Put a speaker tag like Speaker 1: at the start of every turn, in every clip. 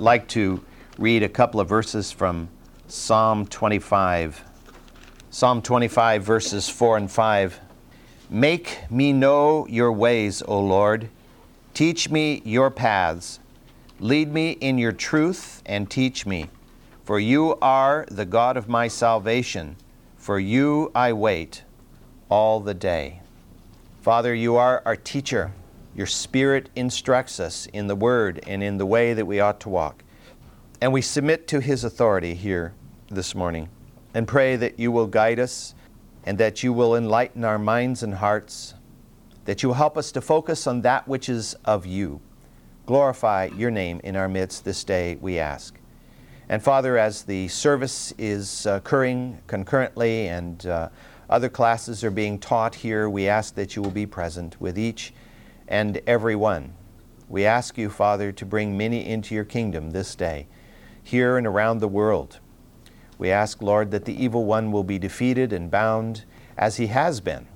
Speaker 1: Like to read a couple of verses from Psalm 25. Psalm 25, verses 4 and 5. Make me know your ways, O Lord. Teach me your paths. Lead me in your truth and teach me. For you are the God of my salvation. For you I wait all the day. Father, you are our teacher. Your Spirit instructs us in the Word and in the way that we ought to walk. And we submit to His authority here this morning and pray that you will guide us and that you will enlighten our minds and hearts, that you will help us to focus on that which is of you. Glorify your name in our midst this day, we ask. And Father, as the service is occurring concurrently and uh, other classes are being taught here, we ask that you will be present with each and every one. We ask you, Father, to bring many into your kingdom this day, here and around the world. We ask, Lord, that the evil one will be defeated and bound as he has been.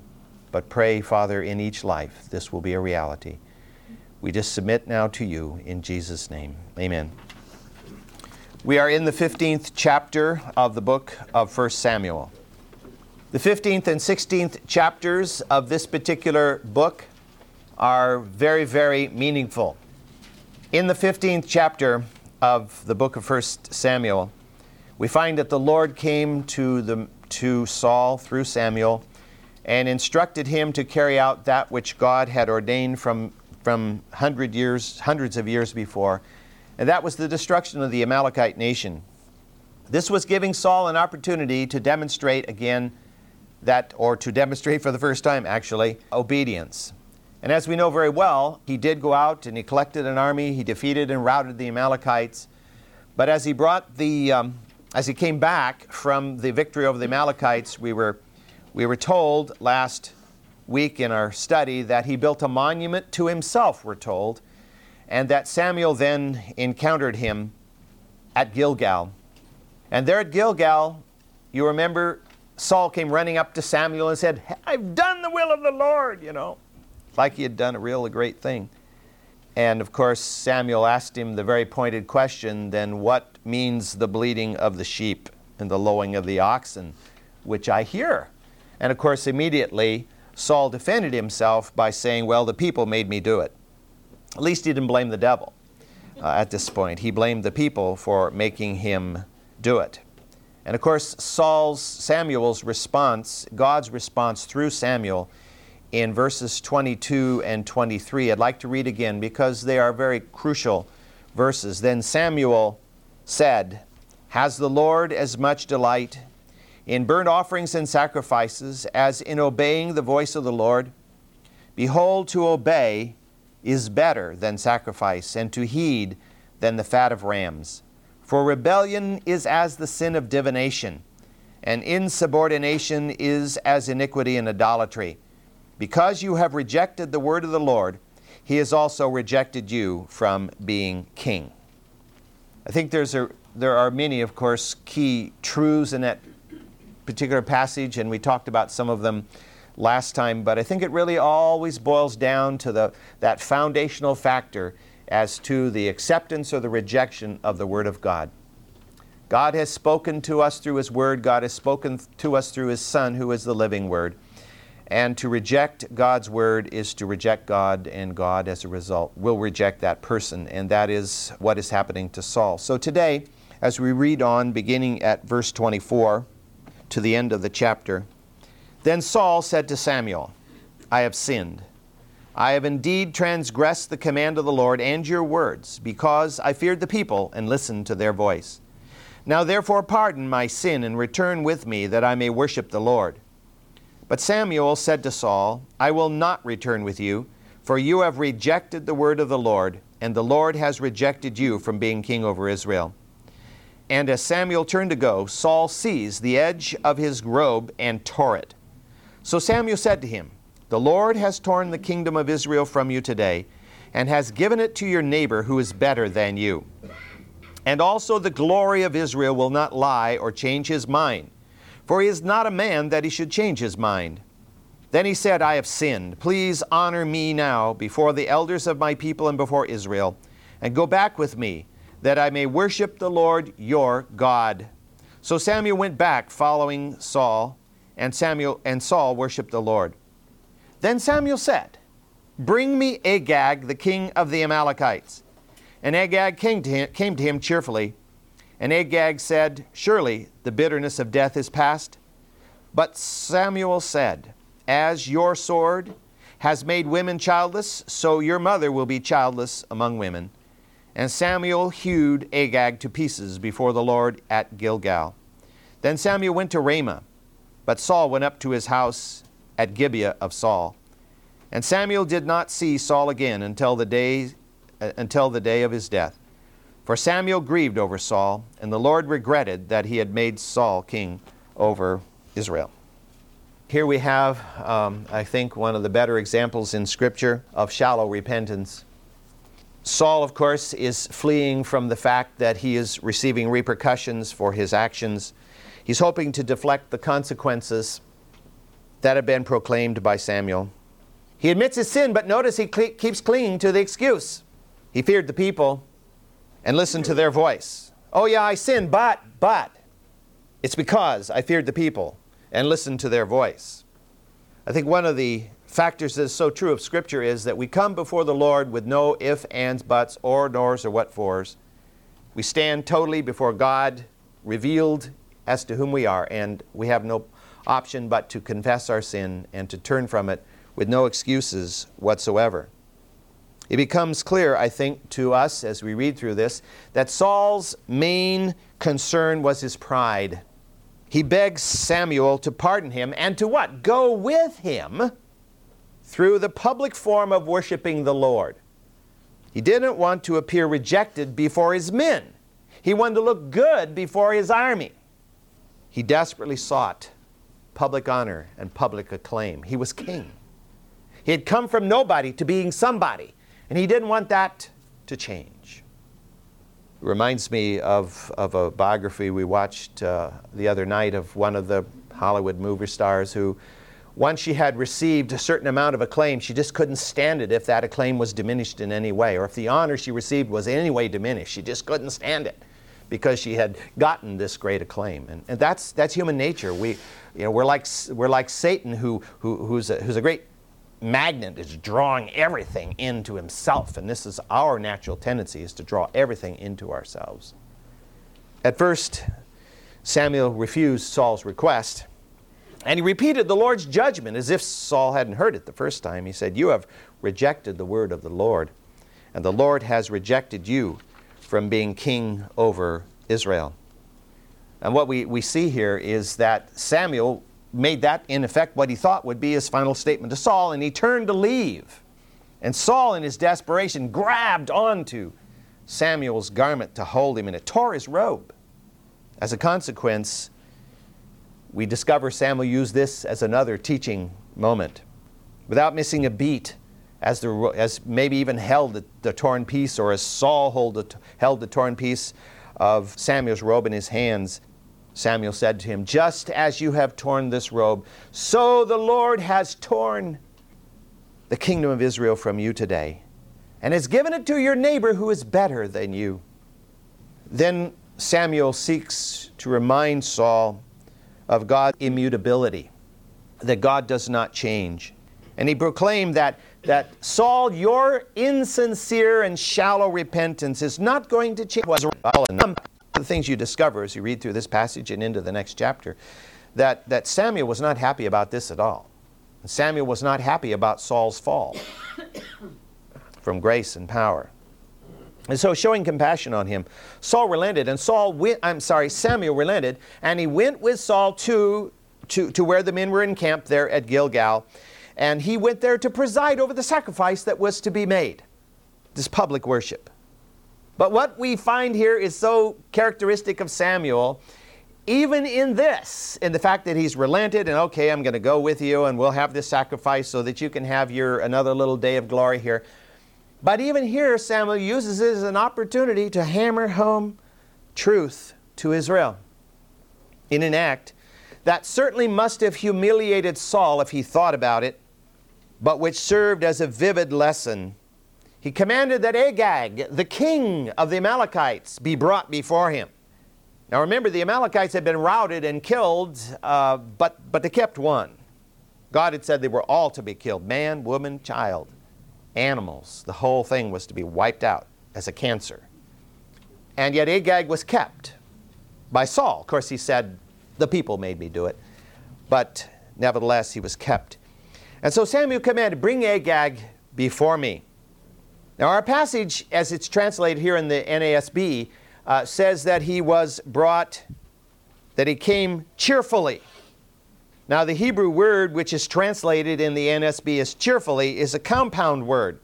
Speaker 1: But pray, Father, in each life this will be a reality. We just submit now to you in Jesus' name. Amen. We are in the 15th chapter of the book of 1 Samuel. The 15th and 16th chapters of this particular book are very, very meaningful. In the 15th chapter of the book of 1 Samuel, we find that the Lord came to, the, to Saul through Samuel and instructed him to carry out that which God had ordained from, from hundred years, hundreds of years before, and that was the destruction of the Amalekite nation. This was giving Saul an opportunity to demonstrate again that, or to demonstrate for the first time actually, obedience. And as we know very well, he did go out and he collected an army, he defeated and routed the Amalekites. But as he brought the, um, as he came back from the victory over the Amalekites, we were, we were told last week in our study that he built a monument to himself, we're told, and that Samuel then encountered him at Gilgal. And there at Gilgal, you remember Saul came running up to Samuel and said, I've done the will of the Lord, you know, like he had done a real great thing. And of course, Samuel asked him the very pointed question then, what means the bleating of the sheep and the lowing of the oxen, which I hear? And of course, immediately, Saul defended himself by saying, Well, the people made me do it. At least he didn't blame the devil uh, at this point. He blamed the people for making him do it. And of course, Saul's, Samuel's response, God's response through Samuel in verses 22 and 23, I'd like to read again because they are very crucial verses. Then Samuel said, Has the Lord as much delight in burnt offerings and sacrifices as in obeying the voice of the Lord? Behold, to obey is better than sacrifice, and to heed than the fat of rams. For rebellion is as the sin of divination, and insubordination is as iniquity and idolatry. Because you have rejected the word of the Lord, he has also rejected you from being king. I think there's a, there are many, of course, key truths in that particular passage, and we talked about some of them last time, but I think it really always boils down to the, that foundational factor as to the acceptance or the rejection of the Word of God. God has spoken to us through His Word, God has spoken to us through His Son, who is the living Word. And to reject God's Word is to reject God, and God, as a result, will reject that person. And that is what is happening to Saul. So today, as we read on, beginning at verse 24 to the end of the chapter, then Saul said to Samuel, I have sinned. I have indeed transgressed the command of the Lord and your words, because I feared the people and listened to their voice. Now therefore pardon my sin and return with me that I may worship the Lord. But Samuel said to Saul, I will not return with you, for you have rejected the word of the Lord, and the Lord has rejected you from being king over Israel. And as Samuel turned to go, Saul seized the edge of his robe and tore it. So Samuel said to him, The Lord has torn the kingdom of Israel from you today, and has given it to your neighbor who is better than you. And also the glory of Israel will not lie or change his mind, for he is not a man that he should change his mind. Then he said, I have sinned. Please honor me now before the elders of my people and before Israel, and go back with me, that I may worship the Lord your God. So Samuel went back following Saul, and Samuel and Saul worshiped the Lord. Then Samuel said, Bring me Agag, the king of the Amalekites. And Agag came to him, came to him cheerfully. And Agag said, Surely the bitterness of death is past. But Samuel said, As your sword has made women childless, so your mother will be childless among women. And Samuel hewed Agag to pieces before the Lord at Gilgal. Then Samuel went to Ramah, but Saul went up to his house at Gibeah of Saul. And Samuel did not see Saul again until the day, uh, until the day of his death. For Samuel grieved over Saul, and the Lord regretted that he had made Saul king over Israel. Here we have, um, I think, one of the better examples in Scripture of shallow repentance. Saul, of course, is fleeing from the fact that he is receiving repercussions for his actions. He's hoping to deflect the consequences that have been proclaimed by Samuel. He admits his sin, but notice he cl- keeps clinging to the excuse. He feared the people and listened to their voice. Oh, yeah, I sinned, but, but, it's because I feared the people and listened to their voice. I think one of the factors that is so true of Scripture is that we come before the Lord with no ifs, ands, buts, or nors, or what fors. We stand totally before God, revealed as to whom we are, and we have no option but to confess our sin and to turn from it with no excuses whatsoever. It becomes clear, I think, to us as we read through this, that Saul's main concern was his pride. He begs Samuel to pardon him and to what? Go with him through the public form of worshiping the Lord. He didn't want to appear rejected before his men. He wanted to look good before his army. He desperately sought public honor and public acclaim. He was king. He had come from nobody to being somebody, and he didn't want that to change. It reminds me of, of a biography we watched uh, the other night of one of the Hollywood movie stars who, once she had received a certain amount of acclaim, she just couldn't stand it if that acclaim was diminished in any way, or if the honor she received was in any way diminished. She just couldn't stand it because she had gotten this great acclaim. And, and that's, that's human nature. We, you know, we're, like, we're like Satan, who, who, who's, a, who's a great magnet is drawing everything into himself and this is our natural tendency is to draw everything into ourselves. At first samuel refused saul's request and he repeated the lord's judgment as if saul hadn't heard it the first time. He said you have rejected the word of the lord and the lord has rejected you from being king over israel. And what we, we see here is that samuel made that, in effect, what he thought would be his final statement to Saul, and he turned to leave. And Saul, in his desperation, grabbed onto Samuel's garment to hold him, and it tore his robe. As a consequence, we discover Samuel used this as another teaching moment. Without missing a beat, as, the, as maybe even held the, the torn piece, or as Saul hold the, held the torn piece of Samuel's robe in his hands, Samuel said to him, Just as you have torn this robe, so the Lord has torn the kingdom of Israel from you today and has given it to your neighbor who is better than you. Then Samuel seeks to remind Saul of God's immutability, that God does not change. And he proclaimed that, that Saul, your insincere and shallow repentance is not going to change the things you discover as you read through this passage and into the next chapter that, that Samuel was not happy about this at all. Samuel was not happy about Saul's fall from grace and power. And so, showing compassion on him, Saul relented, and Saul went, I'm sorry, Samuel relented, and he went with Saul to, to, to where the men were encamped there at Gilgal, and he went there to preside over the sacrifice that was to be made, this public worship. But what we find here is so characteristic of Samuel, even in this, in the fact that he's relented and okay, I'm going to go with you and we'll have this sacrifice so that you can have your another little day of glory here. But even here, Samuel uses it as an opportunity to hammer home truth to Israel in an act that certainly must have humiliated Saul if he thought about it, but which served as a vivid lesson he commanded that Agag, the king of the Amalekites, be brought before him. Now remember, the Amalekites had been routed and killed, uh, but, but they kept one. God had said they were all to be killed man, woman, child, animals. The whole thing was to be wiped out as a cancer. And yet Agag was kept by Saul. Of course, he said, The people made me do it. But nevertheless, he was kept. And so Samuel commanded, Bring Agag before me. Now, our passage, as it's translated here in the NASB, uh, says that he was brought, that he came cheerfully. Now, the Hebrew word which is translated in the NASB as cheerfully is a compound word.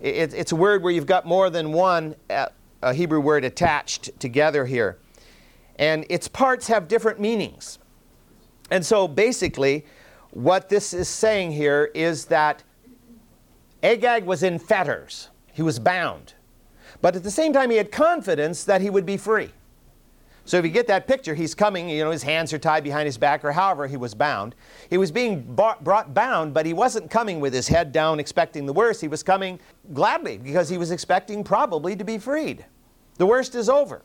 Speaker 1: It, it's a word where you've got more than one uh, a Hebrew word attached together here. And its parts have different meanings. And so basically, what this is saying here is that Agag was in fetters, he was bound. But at the same time, he had confidence that he would be free. So if you get that picture, he's coming, you know, his hands are tied behind his back, or however he was bound. He was being brought bound, but he wasn't coming with his head down expecting the worst. He was coming gladly because he was expecting probably to be freed. The worst is over.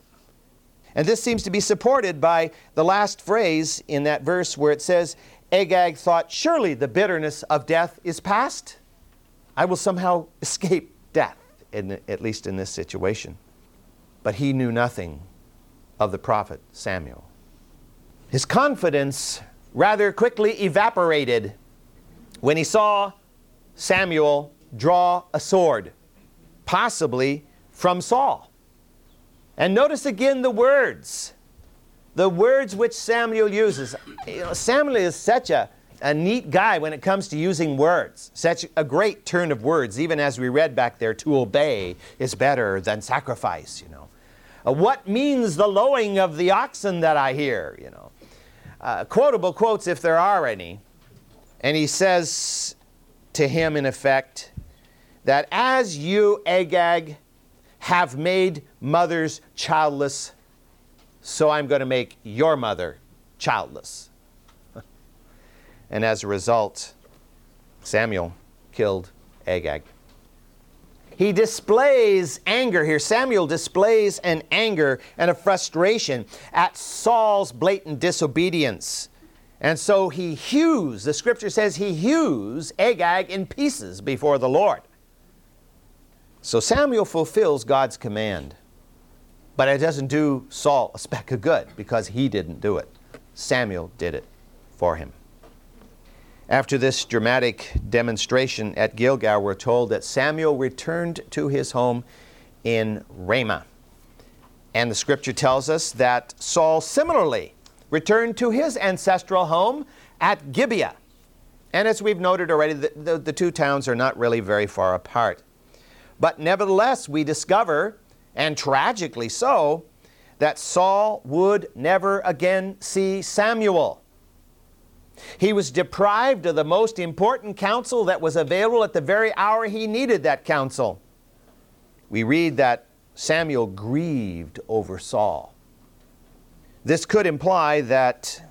Speaker 1: And this seems to be supported by the last phrase in that verse where it says, Agag thought, Surely the bitterness of death is past. I will somehow escape death, in, at least in this situation. But he knew nothing of the prophet Samuel. His confidence rather quickly evaporated when he saw Samuel draw a sword, possibly from Saul. And notice again the words, the words which Samuel uses. You know, Samuel is such a, a neat guy when it comes to using words, such a great turn of words, even as we read back there, to obey is better than sacrifice, you know. Uh, what means the lowing of the oxen that I hear? You know, uh, quotable quotes if there are any. And he says to him, in effect, that as you, Agag, have made mothers childless, so I'm going to make your mother childless. And as a result, Samuel killed Agag. He displays anger here. Samuel displays an anger and a frustration at Saul's blatant disobedience. And so he hews, the scripture says he hews Agag in pieces before the Lord. So Samuel fulfills God's command. But it doesn't do Saul a speck of good because he didn't do it. Samuel did it for him. After this dramatic demonstration at Gilgal, we're told that Samuel returned to his home in Ramah. And the scripture tells us that Saul similarly returned to his ancestral home at Gibeah. And as we've noted already, the, the, the, two towns are not really very far apart. But nevertheless, we discover, and tragically so, that Saul would never again see Samuel. He was deprived of the most important counsel that was available at the very hour he needed that counsel. We read that Samuel grieved over Saul. This could imply that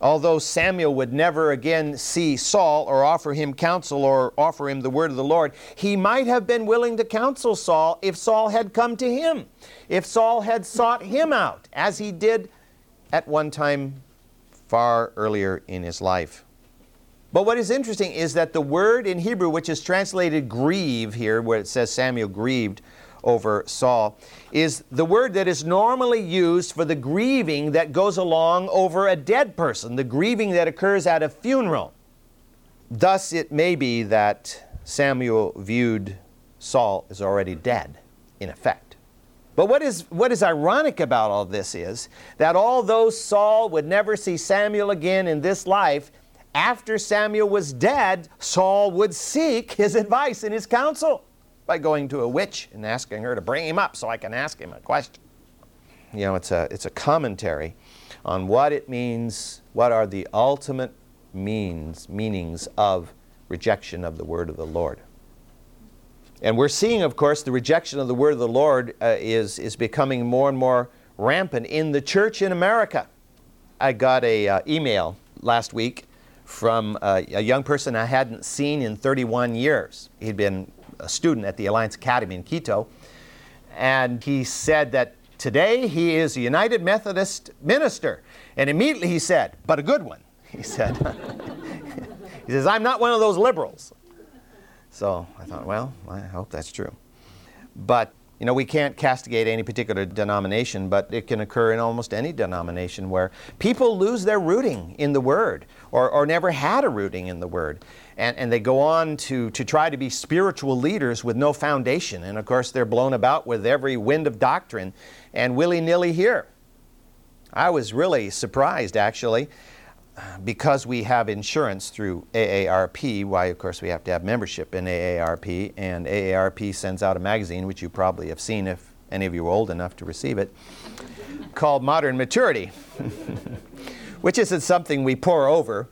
Speaker 1: although Samuel would never again see Saul or offer him counsel or offer him the word of the Lord, he might have been willing to counsel Saul if Saul had come to him, if Saul had sought him out, as he did at one time far earlier in his life. But what is interesting is that the word in Hebrew, which is translated grieve here, where it says Samuel grieved over Saul, is the word that is normally used for the grieving that goes along over a dead person, the grieving that occurs at a funeral. Thus, it may be that Samuel viewed Saul as already dead, in effect. But what is, what is ironic about all this is that although Saul would never see Samuel again in this life, after Samuel was dead, Saul would seek his advice and his counsel by going to a witch and asking her to bring him up so I can ask him a question. You know, it's a, it's a commentary on what it means, what are the ultimate means, meanings of rejection of the word of the Lord. And we're seeing, of course, the rejection of the word of the Lord uh, is, is becoming more and more rampant in the church in America. I got a uh, email last week from uh, a young person I hadn't seen in 31 years. He'd been a student at the Alliance Academy in Quito. And he said that today he is a United Methodist minister. And immediately he said, but a good one, he said. he says, I'm not one of those liberals. So I thought, well, I hope that's true. But you know, we can't castigate any particular denomination, but it can occur in almost any denomination where people lose their rooting in the Word or, or never had a rooting in the Word. And, and they go on to, to try to be spiritual leaders with no foundation. And of course, they're blown about with every wind of doctrine and willy nilly here. I was really surprised, actually, because we have insurance through AARP, why, of course, we have to have membership in AARP, and AARP sends out a magazine, which you probably have seen if any of you are old enough to receive it, called Modern Maturity, which isn't something we pore over.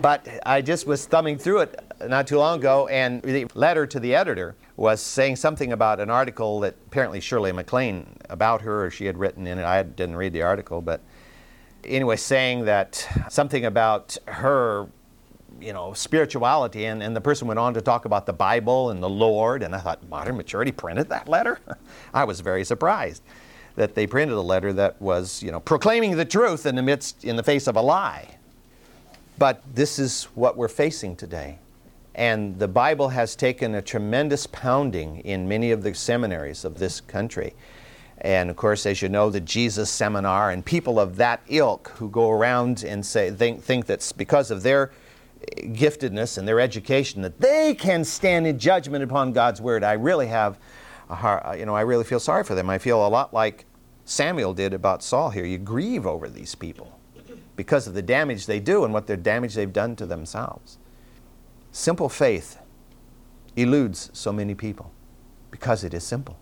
Speaker 1: But I just was thumbing through it not too long ago, and the letter to the editor was saying something about an article that apparently Shirley MacLaine about her, or she had written in it. I didn't read the article, but anyway, saying that something about her, you know, spirituality, and, and the person went on to talk about the Bible and the Lord, and I thought, Modern Maturity printed that letter? I was very surprised that they printed a letter that was, you know, proclaiming the truth in the midst, in the face of a lie. But this is what we're facing today. And the Bible has taken a tremendous pounding in many of the seminaries of this country. And of course, as you know, the Jesus Seminar and people of that ilk who go around and say, think, think that because of their giftedness and their education that they can stand in judgment upon God's word. I really have, a heart, uh, you know, I really feel sorry for them. I feel a lot like Samuel did about Saul here. You grieve over these people because of the damage they do and what their damage they've done to themselves. Simple faith eludes so many people because it is simple.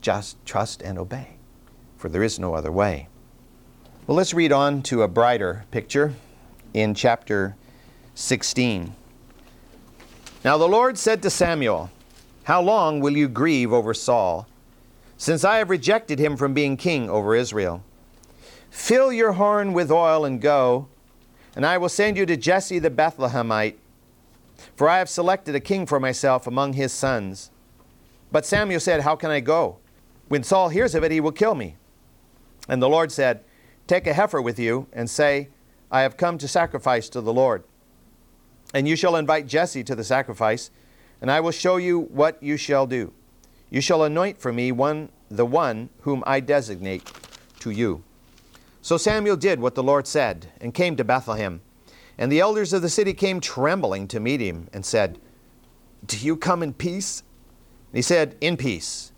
Speaker 1: Just trust and obey, for there is no other way. Well, let's read on to a brighter picture in chapter 16. Now the Lord said to Samuel, How long will you grieve over Saul, since I have rejected him from being king over Israel? Fill your horn with oil and go, and I will send you to Jesse the Bethlehemite, for I have selected a king for myself among his sons. But Samuel said, How can I go? When Saul hears of it, he will kill me. And the Lord said, Take a heifer with you and say, I have come to sacrifice to the Lord. And you shall invite Jesse to the sacrifice, and I will show you what you shall do. You shall anoint for me one the one whom I designate to you. So Samuel did what the Lord said, and came to Bethlehem. And the elders of the city came trembling to meet him, and said, Do you come in peace? And he said, In peace.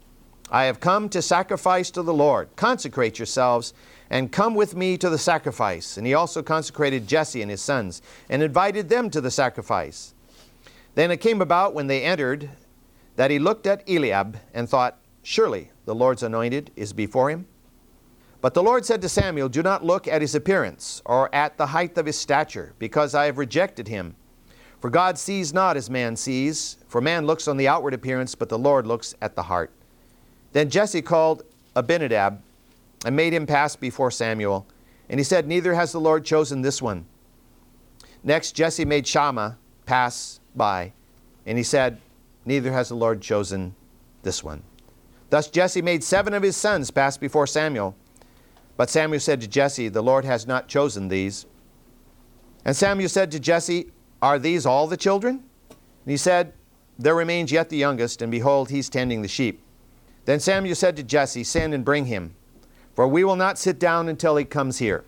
Speaker 1: I have come to sacrifice to the Lord. Consecrate yourselves and come with me to the sacrifice. And he also consecrated Jesse and his sons and invited them to the sacrifice. Then it came about when they entered that he looked at Eliab and thought, Surely the Lord's anointed is before him. But the Lord said to Samuel, Do not look at his appearance or at the height of his stature, because I have rejected him. For God sees not as man sees, for man looks on the outward appearance, but the Lord looks at the heart. Then Jesse called Abinadab and made him pass before Samuel. And he said, Neither has the Lord chosen this one. Next, Jesse made Shammah pass by. And he said, Neither has the Lord chosen this one. Thus Jesse made seven of his sons pass before Samuel. But Samuel said to Jesse, The Lord has not chosen these. And Samuel said to Jesse, Are these all the children? And he said, There remains yet the youngest, and behold, he's tending the sheep. Then Samuel said to Jesse, Send and bring him, for we will not sit down until he comes here.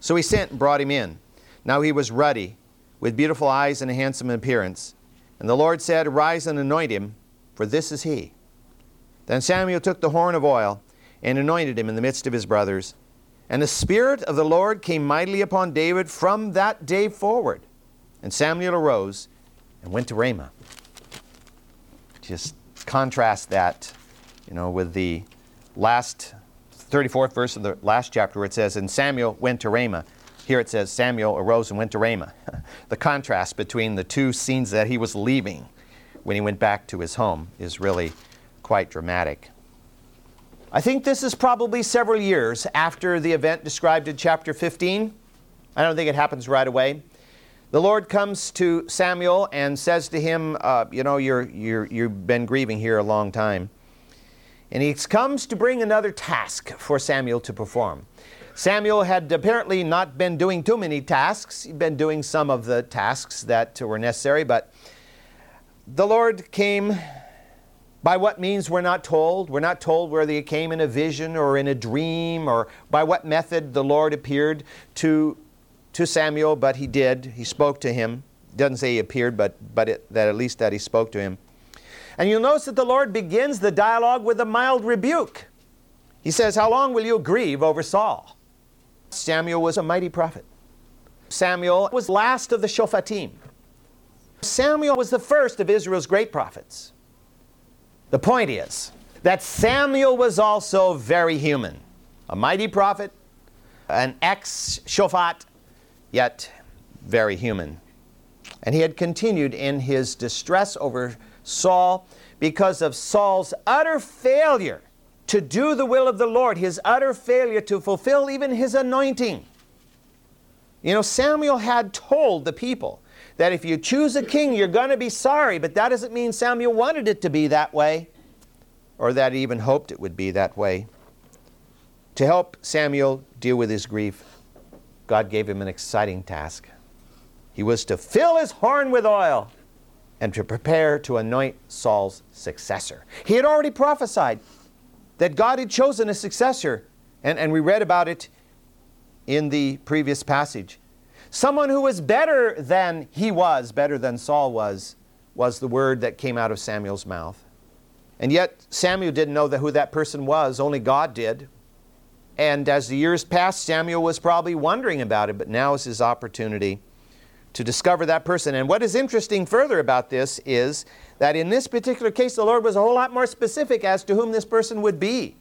Speaker 1: So he sent and brought him in. Now he was ruddy, with beautiful eyes and a handsome appearance. And the Lord said, Arise and anoint him, for this is he. Then Samuel took the horn of oil and anointed him in the midst of his brothers. And the Spirit of the Lord came mightily upon David from that day forward. And Samuel arose and went to Ramah. Just contrast that you know, with the last 34th verse of the last chapter where it says, And Samuel went to Ramah. Here it says, Samuel arose and went to Ramah. the contrast between the two scenes that he was leaving when he went back to his home is really quite dramatic. I think this is probably several years after the event described in chapter 15. I don't think it happens right away. The Lord comes to Samuel and says to him, uh, You know, you're, you're, you've been grieving here a long time. And he comes to bring another task for Samuel to perform. Samuel had apparently not been doing too many tasks. He'd been doing some of the tasks that were necessary, but the Lord came by what means we're not told. We're not told whether he came in a vision or in a dream or by what method the Lord appeared to, to Samuel, but he did. He spoke to him. Doesn't say he appeared, but, but it, that at least that he spoke to him. And you'll notice that the Lord begins the dialogue with a mild rebuke. He says, How long will you grieve over Saul? Samuel was a mighty prophet. Samuel was last of the Shophatim. Samuel was the first of Israel's great prophets. The point is that Samuel was also very human, a mighty prophet, an ex Shophat, yet very human. And he had continued in his distress over Saul because of Saul's utter failure to do the will of the Lord, his utter failure to fulfill even his anointing. You know, Samuel had told the people that if you choose a king, you're going to be sorry, but that doesn't mean Samuel wanted it to be that way or that he even hoped it would be that way. To help Samuel deal with his grief, God gave him an exciting task. He was to fill his horn with oil and to prepare to anoint Saul's successor. He had already prophesied that God had chosen a successor, and, and we read about it in the previous passage. Someone who was better than he was, better than Saul was, was the word that came out of Samuel's mouth. And yet, Samuel didn't know that who that person was, only God did. And as the years passed, Samuel was probably wondering about it, but now is his opportunity to discover that person. And what is interesting further about this is that in this particular case, the Lord was a whole lot more specific as to whom this person would be.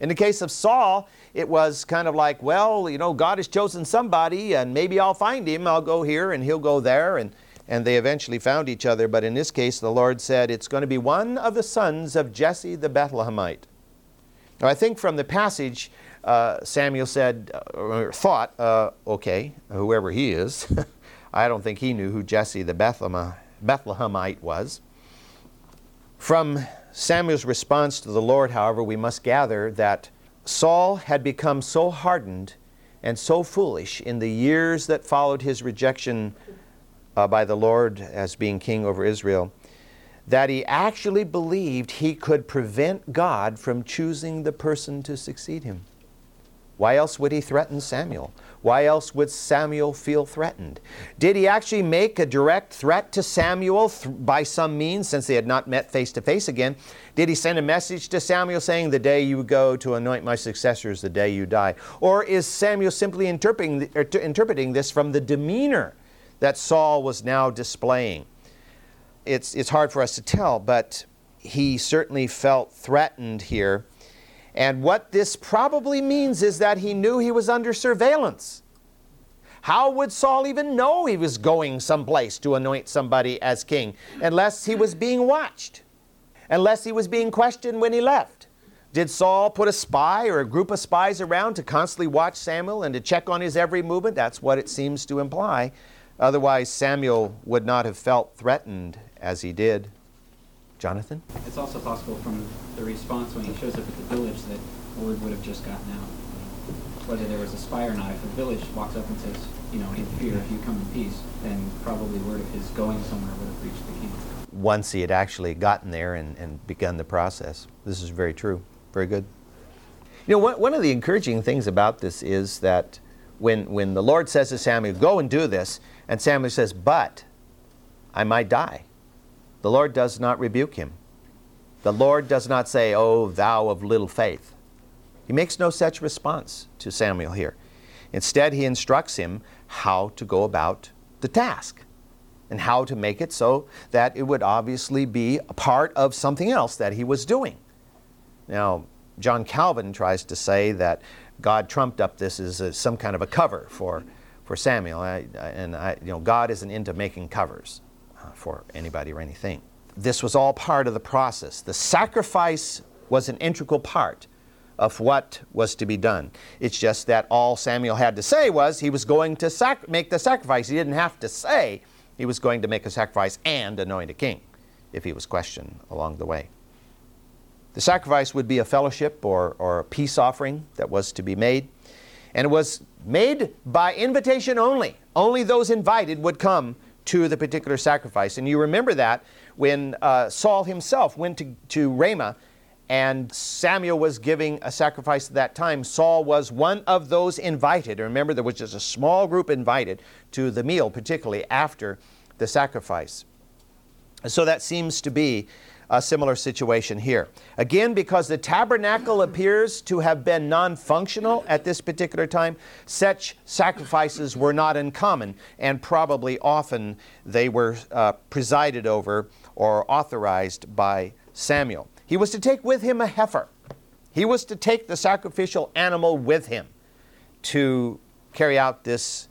Speaker 1: In the case of Saul, it was kind of like, well, you know, God has chosen somebody, and maybe I'll find him. I'll go here, and he'll go there. And, and they eventually found each other. But in this case, the Lord said, it's going to be one of the sons of Jesse the Bethlehemite. Now, I think from the passage, uh, Samuel said, uh, or thought, uh, okay, whoever he is. I don't think he knew who Jesse the Bethlehemite was. From Samuel's response to the Lord, however, we must gather that Saul had become so hardened and so foolish in the years that followed his rejection uh, by the Lord as being king over Israel that he actually believed he could prevent God from choosing the person to succeed him. Why else would he threaten Samuel? Why else would Samuel feel threatened? Did he actually make a direct threat to Samuel th- by some means since they had not met face to face again? Did he send a message to Samuel saying, The day you go to anoint my successor is the day you die? Or is Samuel simply interpreting, er, interpreting this from the demeanor that Saul was now displaying? It's, it's hard for us to tell, but he certainly felt threatened here and what this probably means is that he knew he was under surveillance. How would Saul even know he was going someplace to anoint somebody as king unless he was being watched, unless he was being questioned when he left? Did Saul put a spy or a group of spies around to constantly watch Samuel and to check on his every movement? That's what it seems to imply. Otherwise, Samuel would not have felt threatened as he did. Jonathan?
Speaker 2: It's also possible from the response when he shows up at the village that word would have just gotten out. Whether there was a spy or not, if the village walks up and says, you know, in fear, if you come in peace, then probably word of his going somewhere would have reached the king.
Speaker 1: Once he had actually gotten there and, and begun the process. This is very true. Very good. You know, one, one of the encouraging things about this is that when, when the Lord says to Samuel, Go and do this, and Samuel says, But I might die. The Lord does not rebuke him. The Lord does not say, Oh, thou of little faith. He makes no such response to Samuel here. Instead, he instructs him how to go about the task and how to make it so that it would obviously be a part of something else that he was doing. Now, John Calvin tries to say that God trumped up this as a, some kind of a cover for, for Samuel, I, and I, you know, God isn't into making covers Uh, for anybody or anything. This was all part of the process. The sacrifice was an integral part of what was to be done. It's just that all Samuel had to say was he was going to sac- make the sacrifice. He didn't have to say he was going to make a sacrifice and anoint a king if he was questioned along the way. The sacrifice would be a fellowship or, or a peace offering that was to be made. And it was made by invitation only. Only those invited would come to the particular sacrifice. And you remember that when uh, Saul himself went to, to Ramah and Samuel was giving a sacrifice at that time, Saul was one of those invited. Remember, there was just a small group invited to the meal, particularly after the sacrifice. So that seems to be a similar situation here. Again, because the tabernacle appears to have been non functional at this particular time, such sacrifices were not uncommon, and probably often they were uh, presided over or authorized by Samuel. He was to take with him a heifer. He was to take the sacrificial animal with him to carry out this,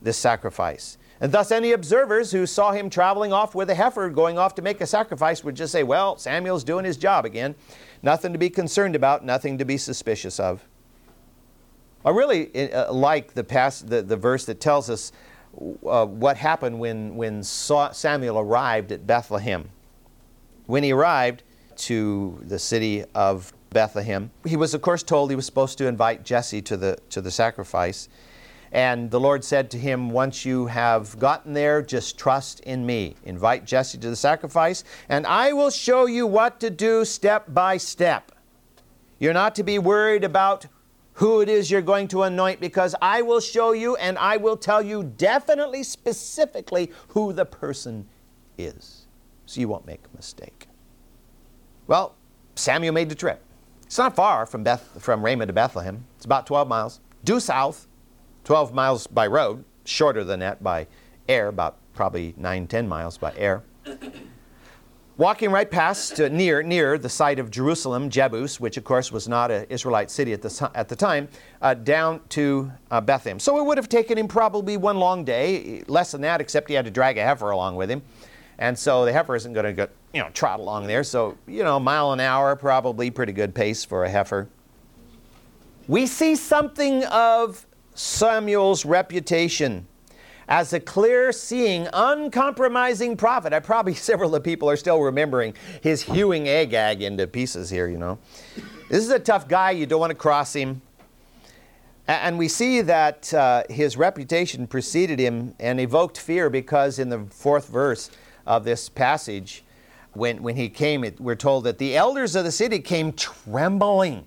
Speaker 1: this sacrifice. And thus, any observers who saw him traveling off with a heifer going off to make a sacrifice would just say, Well, Samuel's doing his job again. Nothing to be concerned about, nothing to be suspicious of. I really uh, like the, past, the, the verse that tells us uh, what happened when, when Samuel arrived at Bethlehem. When he arrived, to the city of Bethlehem. He was, of course, told he was supposed to invite Jesse to the, to the sacrifice. And the Lord said to him, Once you have gotten there, just trust in me. Invite Jesse to the sacrifice, and I will show you what to do step by step. You're not to be worried about who it is you're going to anoint because I will show you and I will tell you definitely, specifically, who the person is. So you won't make a mistake. Well, Samuel made the trip. It's not far from, Beth, from Ramah to Bethlehem. It's about 12 miles. Due south, 12 miles by road, shorter than that by air, about probably 9, 10 miles by air. Walking right past, uh, near, near the site of Jerusalem, Jebus, which of course was not an Israelite city at the, at the time, uh, down to uh, Bethlehem. So it would have taken him probably one long day, less than that, except he had to drag a heifer along with him. And so the heifer isn't going to you know, trot along there. So, you know, mile an hour, probably pretty good pace for a heifer. We see something of Samuel's reputation as a clear seeing, uncompromising prophet. I probably several of the people are still remembering his hewing Agag into pieces here, you know. This is a tough guy, you don't want to cross him. And we see that uh, his reputation preceded him and evoked fear because in the fourth verse, of this passage, when, when he came, it, we're told that the elders of the city came trembling.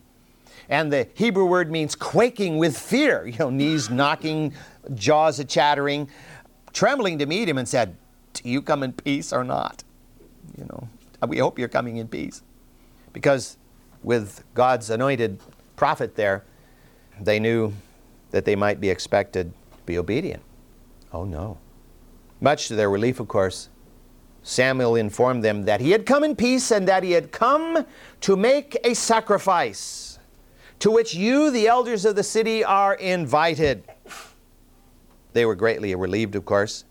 Speaker 1: And the Hebrew word means quaking with fear, you know, knees knocking, jaws a chattering, trembling to meet him and said, Do you come in peace or not? You know, we hope you're coming in peace. Because with God's anointed prophet there, they knew that they might be expected to be obedient. Oh no. Much to their relief, of course, Samuel informed them that he had come in peace and that he had come to make a sacrifice, to which you, the elders of the city, are invited. They were greatly relieved, of course.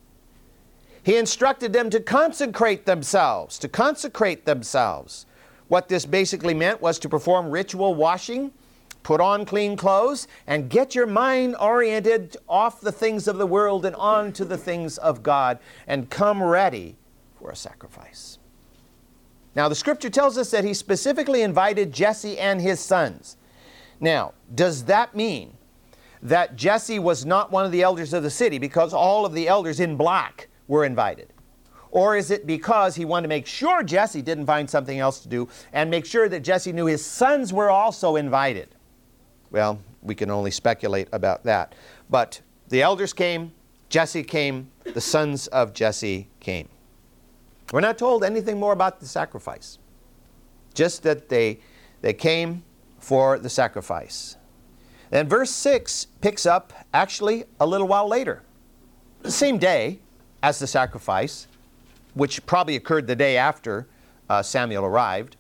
Speaker 1: He instructed them to consecrate themselves, to consecrate themselves. What this basically meant was to perform ritual washing, put on clean clothes, and get your mind oriented off the things of the world and on to the things of God, and come ready for a sacrifice. Now, the scripture tells us that he specifically invited Jesse and his sons. Now, does that mean that Jesse was not one of the elders of the city because all of the elders in black were invited? Or is it because he wanted to make sure Jesse didn't find something else to do and make sure that Jesse knew his sons were also invited? Well, we can only speculate about that. But the elders came, Jesse came, the sons of Jesse came. We're not told anything more about the sacrifice, just that they, they came for the sacrifice. And verse 6 picks up actually a little while later. The same day as the sacrifice, which probably occurred the day after uh, Samuel arrived,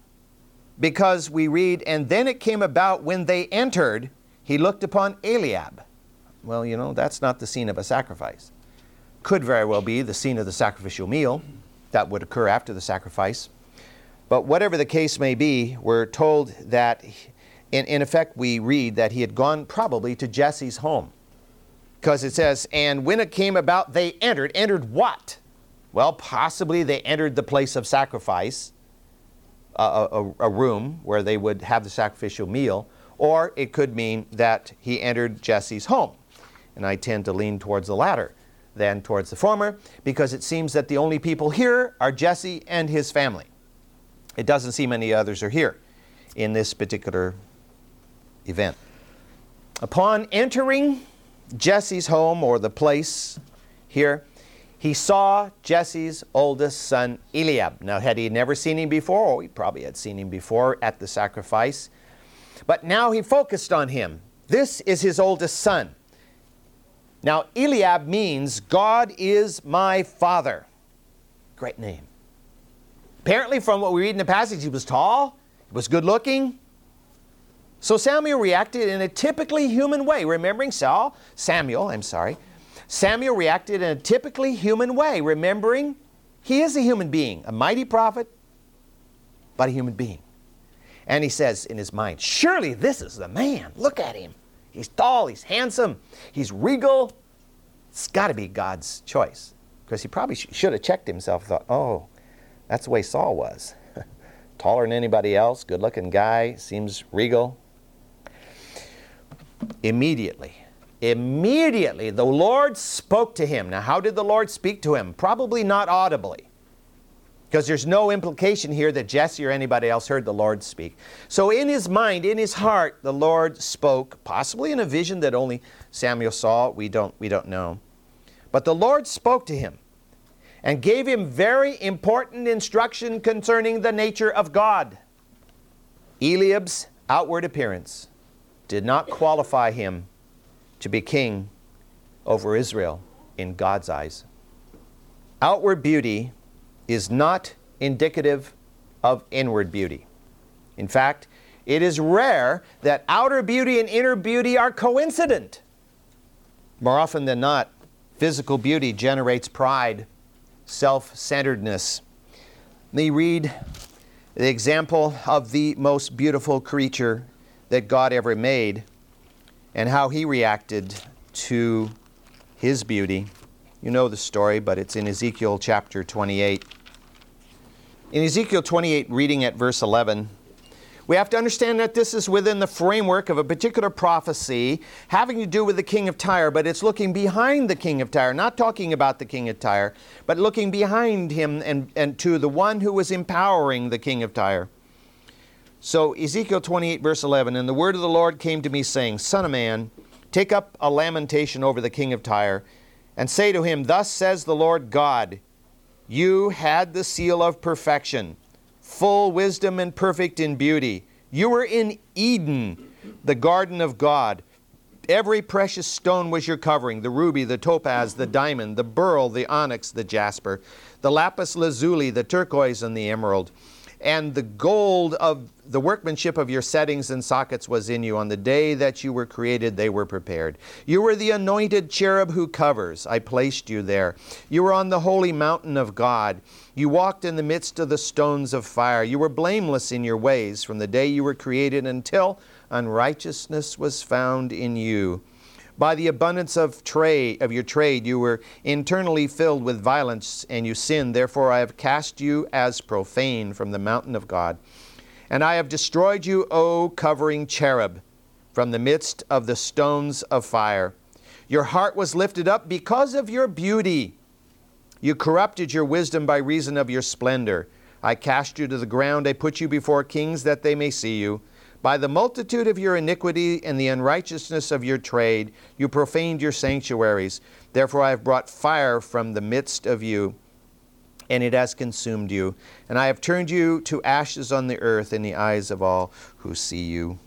Speaker 1: because we read, And then it came about when they entered, he looked upon Eliab. Well, you know, that's not the scene of a sacrifice. Could very well be the scene of the sacrificial meal that would occur after the sacrifice. But whatever the case may be, we're told that in, in effect, we read that he had gone probably to Jesse's home. Because it says, and when it came about, they entered. Entered what? Well, possibly they entered the place of sacrifice, a, a, a room where they would have the sacrificial meal, or it could mean that he entered Jesse's home. And I tend to lean towards the latter than towards the former because it seems that the only people here are Jesse and his family. It doesn't seem any others are here in this particular event. Upon entering Jesse's home or the place here, he saw Jesse's oldest son Eliab. Now, had he never seen him before? Oh, he probably had seen him before at the sacrifice. But now he focused on him. This is his oldest son. Now, Eliab means God is my father. Great name. Apparently, from what we read in the passage, he was tall, he was good looking. So Samuel reacted in a typically human way. Remembering Saul, Samuel, I'm sorry, Samuel reacted in a typically human way, remembering he is a human being, a mighty prophet, but a human being. And he says in his mind, Surely this is the man. Look at him. He's tall, he's handsome, he's regal. It's got to be God's choice. Because he probably sh- should have checked himself thought, Oh, that's the way Saul was. Taller than anybody else, good looking guy, seems regal. Immediately, Immediately the Lord spoke to him. Now, how did the Lord speak to him? Probably not audibly, because there's no implication here that Jesse or anybody else heard the Lord speak. So, in his mind, in his heart, the Lord spoke, possibly in a vision that only Samuel saw. We don't, we don't know. But the Lord spoke to him and gave him very important instruction concerning the nature of God. Eliab's outward appearance did not qualify him to be king over Israel in God's eyes. Outward beauty is not indicative of inward beauty. In fact, it is rare that outer beauty and inner beauty are coincident. More often than not, physical beauty generates pride, self centeredness. Let me read the example of the most beautiful creature that God ever made and how he reacted to his beauty. You know the story, but it's in Ezekiel chapter 28. In Ezekiel 28, reading at verse 11, we have to understand that this is within the framework of a particular prophecy having to do with the king of Tyre, but it's looking behind the king of Tyre, not talking about the king of Tyre, but looking behind him and, and to the one who was empowering the king of Tyre. So, Ezekiel 28, verse 11 And the word of the Lord came to me, saying, Son of man, take up a lamentation over the king of Tyre, and say to him, Thus says the Lord God, You had the seal of perfection, full wisdom and perfect in beauty. You were in Eden, the garden of God. Every precious stone was your covering the ruby, the topaz, the diamond, the beryl, the onyx, the jasper, the lapis lazuli, the turquoise, and the emerald and the gold of the workmanship of your settings and sockets was in you. On the day that you were created, they were prepared. You were the anointed cherub who covers. I placed you there. You were on the holy mountain of God. You walked in the midst of the stones of fire. You were blameless in your ways from the day you were created until unrighteousness was found in you. By the abundance of trade of your trade you were internally filled with violence and you sinned. Therefore I have cast you as profane from the mountain of God. And I have destroyed you, O covering cherub, from the midst of the stones of fire. Your heart was lifted up because of your beauty. You corrupted your wisdom by reason of your splendor. I cast you to the ground. I put you before kings that they may see you. By the multitude of your iniquity and the unrighteousness of your trade, you profaned your sanctuaries. Therefore, I have brought fire from the midst of you, and it has consumed you. And I have turned you to ashes on the earth in the eyes of all who see you.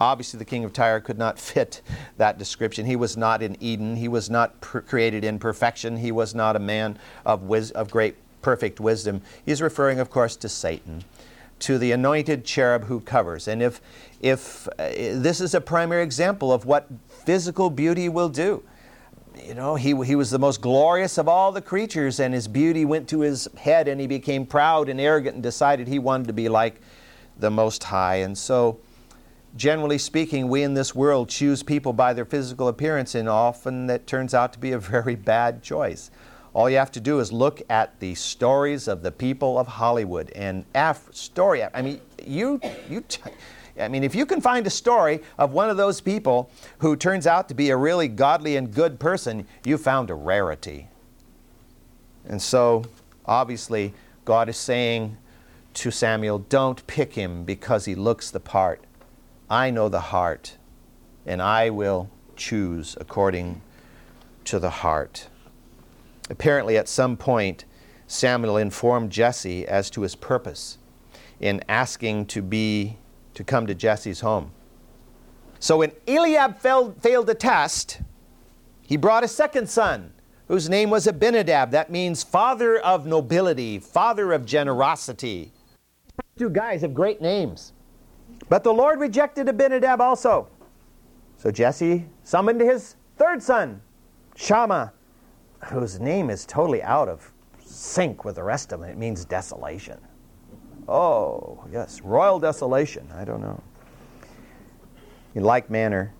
Speaker 1: Obviously, the king of Tyre could not fit that description. He was not in Eden. He was not created in perfection. He was not a man of, wis- of great, perfect wisdom. He's referring, of course, to Satan to the anointed cherub who covers. And if, if uh, this is a primary example of what physical beauty will do, you know, he, he was the most glorious of all the creatures, and his beauty went to his head, and he became proud and arrogant and decided he wanted to be like the Most High. And so generally speaking, we in this world choose people by their physical appearance, and often that turns out to be a very bad choice. All you have to do is look at the stories of the people of Hollywood and Af- story. I mean, you you. T- I mean, if you can find a story of one of those people who turns out to be a really godly and good person, you found a rarity. And so, obviously, God is saying to Samuel, Don't pick him because he looks the part. I know the heart, and I will choose according to the heart. Apparently, at some point, Samuel informed Jesse as to his purpose in asking to be to come to Jesse's home. So when Eliab failed, failed the test, he brought a second son, whose name was Abinadab. That means father of nobility, father of generosity. Two guys have great names. But the Lord rejected Abinadab also. So Jesse summoned his third son, Shammah, whose name is totally out of sync with the rest of them. It means desolation. Oh, yes, royal desolation. I don't know. In like manner,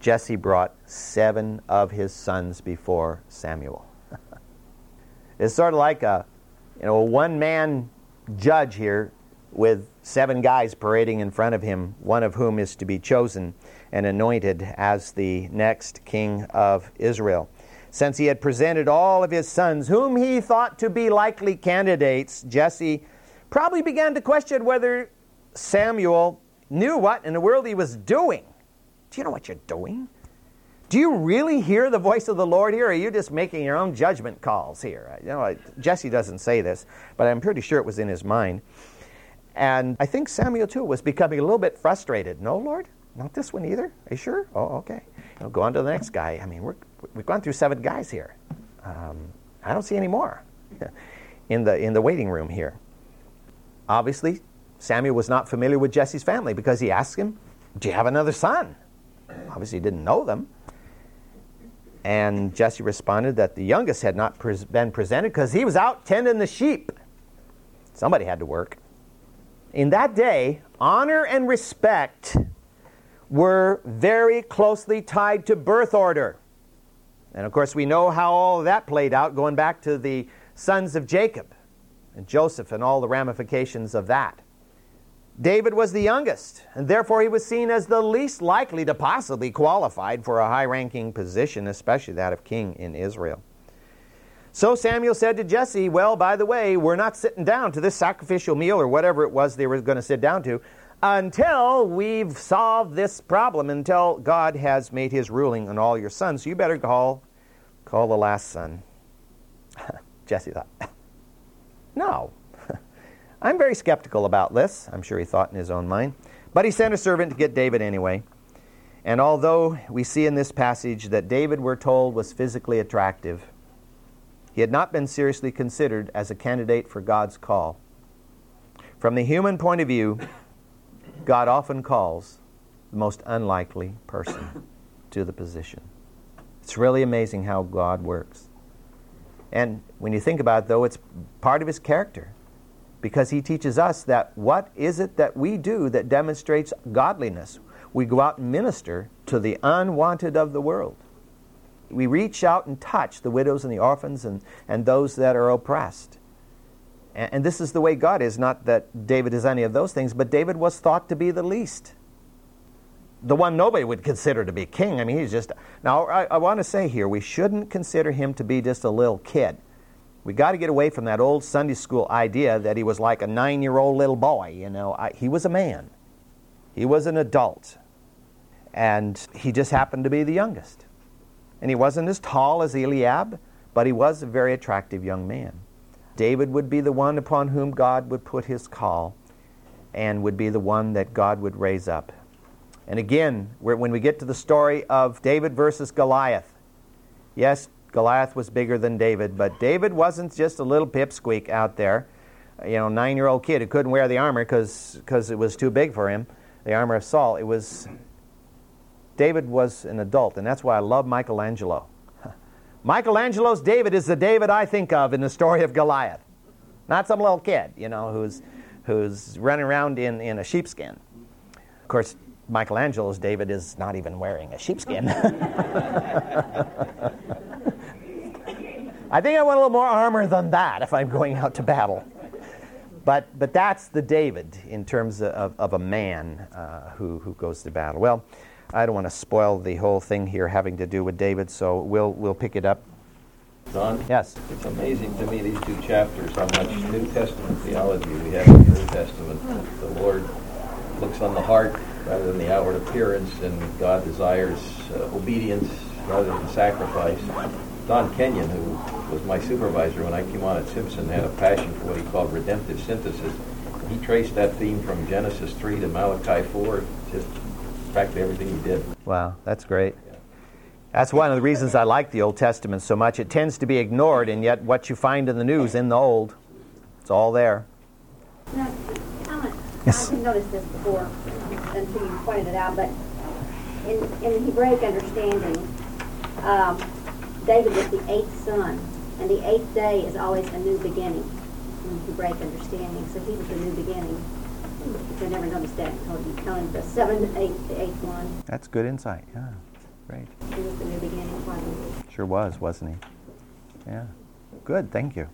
Speaker 1: Jesse brought seven of his sons before Samuel. it's sort of like a, you know, a one-man judge here with seven guys parading in front of him, one of whom is to be chosen and anointed as the next king of Israel. Since he had presented all of his sons, whom he thought to be likely candidates, Jesse probably began to question whether Samuel knew what in the world he was doing. Do you know what you're doing? Do you really hear the voice of the Lord here, or are you just making your own judgment calls here? You know, Jesse doesn't say this, but I'm pretty sure it was in his mind. And I think Samuel, too, was becoming a little bit frustrated. No, Lord? Not this one either? Are you sure? Oh, okay. Go on to the next guy. I mean, we have gone through seven guys here. Um, I don't see any more in the, in the waiting room here. Obviously, Samuel was not familiar with Jesse's family because he asked him, Do you have another son? Obviously, he didn't know them. And Jesse responded that the youngest had not been presented because he was out tending the sheep. Somebody had to work. In that day, honor and respect were very closely tied to birth order. And of course, we know how all that played out going back to the sons of Jacob and Joseph and all the ramifications of that. David was the youngest, and therefore he was seen as the least likely to possibly qualified for a high ranking position, especially that of king in Israel. So Samuel said to Jesse, Well, by the way, we're not sitting down to this sacrificial meal or whatever it was they were going to sit down to until we've solved this problem, until God has made his ruling on all your sons. So you better call, call the last son. Jesse thought, No. I'm very skeptical about this, I'm sure he thought in his own mind. But he sent a servant to get David anyway. And although we see in this passage that David, we're told, was physically attractive, he had not been seriously considered as a candidate for God's call. From the human point of view, God often calls the most unlikely person to the position. It's really amazing how God works. And when you think about it, though, it's part of his character because he teaches us that what is it that we do that demonstrates godliness? We go out and minister to the unwanted of the world. We reach out and touch the widows and the orphans and, and those that are oppressed. And, and this is the way God is, not that David is any of those things, but David was thought to be the least. The one nobody would consider to be king. I mean, he's just. Now, I, I want to say here, we shouldn't consider him to be just a little kid. We got to get away from that old Sunday school idea that he was like a nine year old little boy. You know, I, he was a man, he was an adult, and he just happened to be the youngest. And he wasn't as tall as Eliab, but he was a very attractive young man. David would be the one upon whom God would put his call and would be the one that God would raise up. And again, when we get to the story of David versus Goliath, yes, Goliath was bigger than David, but David wasn't just a little pipsqueak out there, you know, nine year old kid who couldn't wear the armor because it was too big for him, the armor of Saul. It was David was an adult, and that's why I love Michelangelo. Michelangelo's David is the David I think of in the story of Goliath. Not some little kid, you know, who's, who's running around in, in a sheepskin. Of course, Michelangelo's David is not even wearing a sheepskin. I think I want a little more armor than that if I'm going out to battle. But, but that's the David in terms of, of a man uh, who, who goes to battle. Well, I don't want to spoil the whole thing here having to do with David, so we'll, we'll pick it up.
Speaker 3: Don?
Speaker 1: Yes.
Speaker 3: It's amazing to me, these two chapters, how much New Testament theology we have in the New Testament. The Lord looks on the heart rather than the outward appearance, and God desires uh, obedience rather than sacrifice. Don Kenyon, who was my supervisor when I came on at Simpson, had a passion for what he called redemptive synthesis. He traced that theme from Genesis 3 to Malachi 4, just practically everything he did.
Speaker 1: Wow, that's great. That's one of the reasons I like the Old Testament so much. It tends to be ignored, and yet what you find in the news in the Old, it's all there.
Speaker 4: Now, comment.
Speaker 1: Yes.
Speaker 4: I didn't notice this before until you pointed it out, but in, in Hebraic understanding, um, David was the eighth son, and the eighth day is always a new beginning in Hebraic understanding. So he was the new beginning. I never noticed that until you counted the seventh, eighth, the eighth one.
Speaker 1: That's good insight. Yeah, great.
Speaker 4: He was the new beginning, wasn't he?
Speaker 1: Sure was, wasn't he? Yeah. Good, thank you.